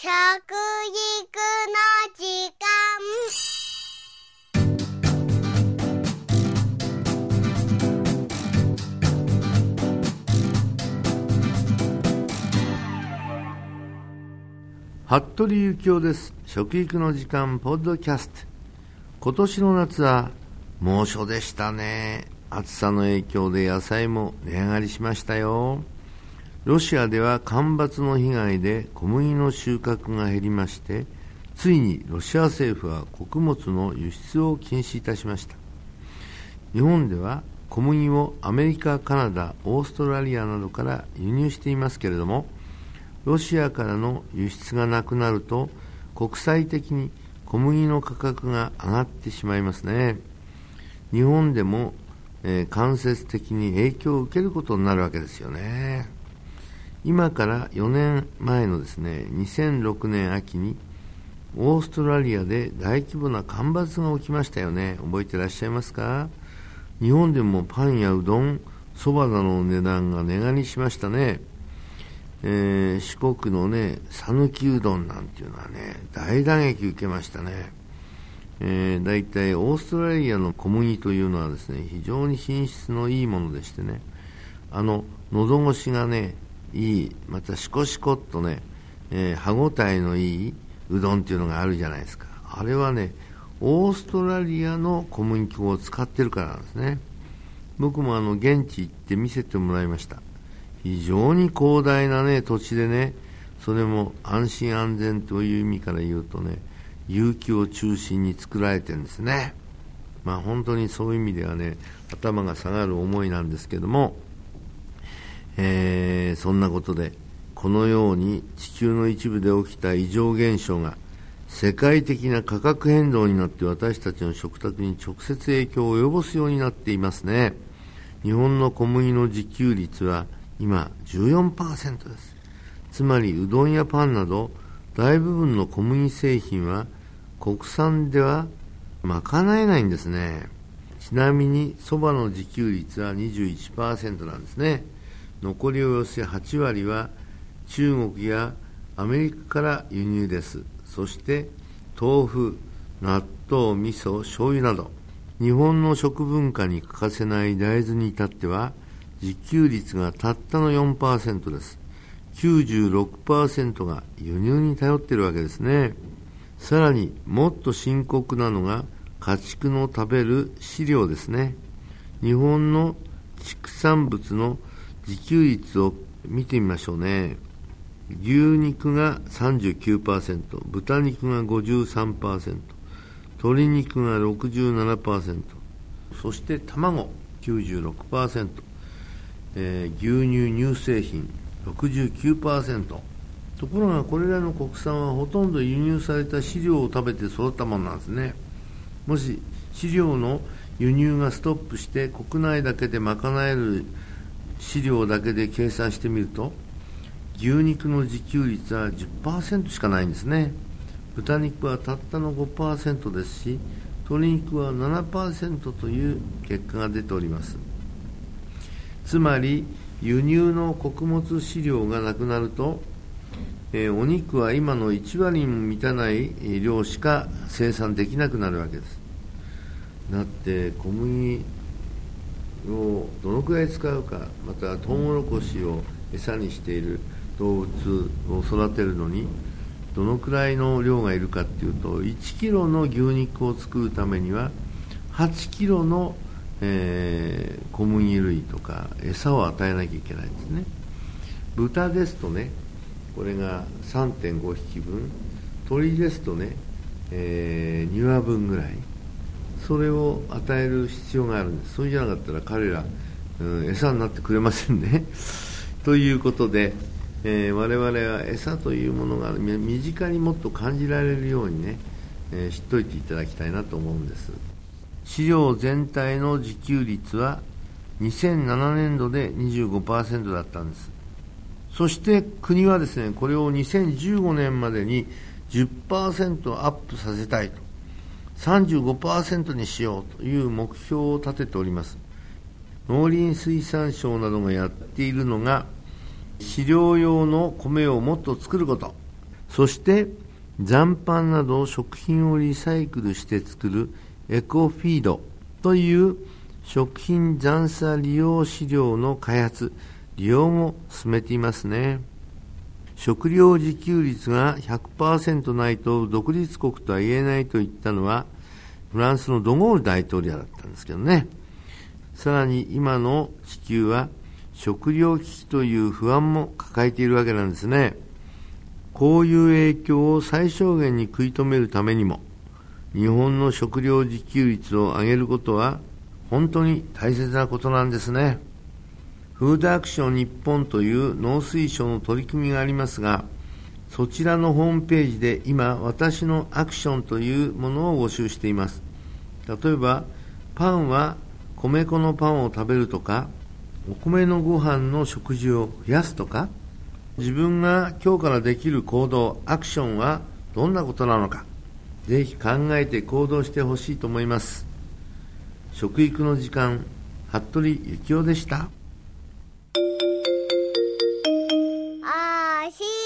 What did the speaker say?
食育の時間。服部幸男です。食育の時間ポッドキャスト。今年の夏は猛暑でしたね。暑さの影響で野菜も値上がりしましたよ。ロシアでは干ばつの被害で小麦の収穫が減りましてついにロシア政府は穀物の輸出を禁止いたしました。日本では小麦をアメリカ、カナダ、オーストラリアなどから輸入していますけれどもロシアからの輸出がなくなると国際的に小麦の価格が上がってしまいますね。日本でも、えー、間接的に影響を受けることになるわけですよね。今から4年前のですね2006年秋にオーストラリアで大規模な干ばつが起きましたよね。覚えてらっしゃいますか？日本でもパンやうどんそばなどの値段が値上がりしましたね。えー、四国のね、讃岐うどんなんていうのはね、大打撃受けましたね。えー、大体オーストラリアの小麦というのはですね、非常に品質のいいものでしてね、あの、喉越しがね、いい、またシコシコっとね、えー、歯ごたえのいいうどんっていうのがあるじゃないですか。あれはね、オーストラリアの小麦粉を使ってるからなんですね。僕もあの、現地行って見せてもらいました。非常に広大なね、土地でね、それも安心安全という意味から言うとね、有機を中心に作られてるんですね。まあ本当にそういう意味ではね、頭が下がる思いなんですけども、えー、そんなことで、このように地球の一部で起きた異常現象が世界的な価格変動になって私たちの食卓に直接影響を及ぼすようになっていますね。日本の小麦の自給率は今14%です。つまりうどんやパンなど大部分の小麦製品は国産では賄えないんですね。ちなみにそばの自給率は21%なんですね。残りおよそ8割は中国やアメリカから輸入です。そして豆腐、納豆、味噌、醤油など日本の食文化に欠かせない大豆に至っては自給率がたったの4%です。96%が輸入に頼っているわけですね。さらにもっと深刻なのが家畜の食べる飼料ですね。日本の畜産物の自給率を見てみましょうね。牛肉が39%、豚肉が53%、鶏肉が67%、そして卵96%、えー、牛乳乳製品69%ところがこれらの国産はほとんど輸入された飼料を食べて育ったものなんですねもし飼料の輸入がストップして国内だけで賄える飼料だけで計算してみると牛肉の自給率は10%しかないんですね。豚肉はたったの5%ですし鶏肉は7%という結果が出ております。つまり輸入の穀物飼料がなくなると、えー、お肉は今の1割に満たない量しか生産できなくなるわけです。だって小麦をどのくらい使うかまたトウモロコシを餌にしている動物を育てるのにどのくらいの量がいるかっていうと1キロの牛肉を作るためには8キロのえー、小麦類とか餌を与えなきゃいけないんですね。豚ですとねこれが3.5匹分。鳥ですとね、えー、2羽分ぐらい。それを与える必要があるんです。そうじゃなかったら彼ら、うん、餌になってくれませんね。ということで、えー、我々は餌というものが身近にもっと感じられるようにね、えー、知っといていただきたいなと思うんです。飼料全体の自給率は2007年度で25%だったんです。そして国はですね、これを2015年までに10%アップさせたいと、35%にしようという目標を立てております。農林水産省などがやっているのが、飼料用の米をもっと作ること、そして残飯など食品をリサイクルして作るエコフィードという食品残差利用飼料の開発、利用も進めていますね。食料自給率が100%ないと独立国とは言えないと言ったのはフランスのドゴール大統領だったんですけどね。さらに今の地球は食料危機という不安も抱えているわけなんですね。こういう影響を最小限に食い止めるためにも、日本の食料自給率を上げることは本当に大切なことなんですね。フードアクション日本という農水省の取り組みがありますが、そちらのホームページで今、私のアクションというものを募集しています。例えば、パンは米粉のパンを食べるとか、お米のご飯の食事を増やすとか、自分が今日からできる行動、アクションはどんなことなのか、ぜひ考えて行動してほしいと思います。食育の時間、服部幸男でした。Así.